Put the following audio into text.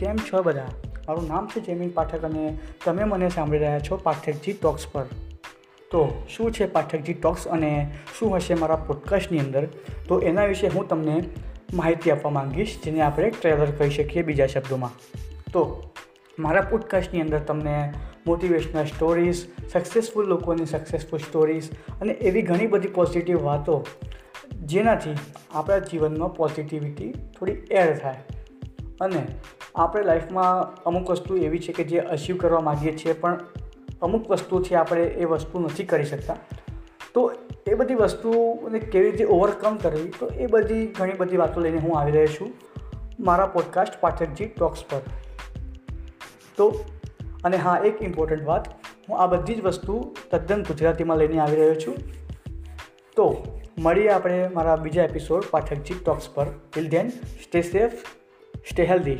કેમ છો બધા? મારું નામ છે જેમિન પાઠક અને તમે મને સાંભળી રહ્યા છો પાઠકજી ટોક્સ પર. તો શું છે પાઠકજી ટોક્સ અને શું હશે મારા પોડકાસ્ટની અંદર? તો એના વિશે હું તમને માહિતી આપવા માંગીશ, જેને આપણે ટ્રેલર કહી શકીએ બીજા શબ્દોમાં. તો મારા પોડકાસ્ટની અંદર તમને મોટિવેશનલ સ્ટોરીઝ સક્સેસફુલ લોકોની સક્સેસફુલ સ્ટોરીઝ અને એવી ઘણી બધી પોઝિટિવ વાતો, જેનાથી આપણા જીવનમાં પોઝિટિવિટી થોડી એડ થાય. અને આપણે લાઈફમાં અમુક વસ્તુ એવી છે કે જે અચીવ કરવા માગીએ છીએ, પણ અમુક વસ્તુથી આપણે એ વસ્તુ નથી કરી શકતા. તો એ બધી વસ્તુને કેવી રીતે ઓવરકમ કરવી, તો એ બધી ઘણી બધી વાતો લઈને હું આવી રહ્યો છું મારા પોડકાસ્ટ પાઠકજી ટોક્સ પર. તો, અને હા, એક ઇમ્પોર્ટન્ટ વાત, હું આ બધી જ વસ્તુ તદ્દન ગુજરાતીમાં લઈને આવી રહ્યો છું. તો, મળીએ આપણે મારા બીજા એપિસોડ પાઠકજી ટોક્સ પર. Till then stay safe stay healthy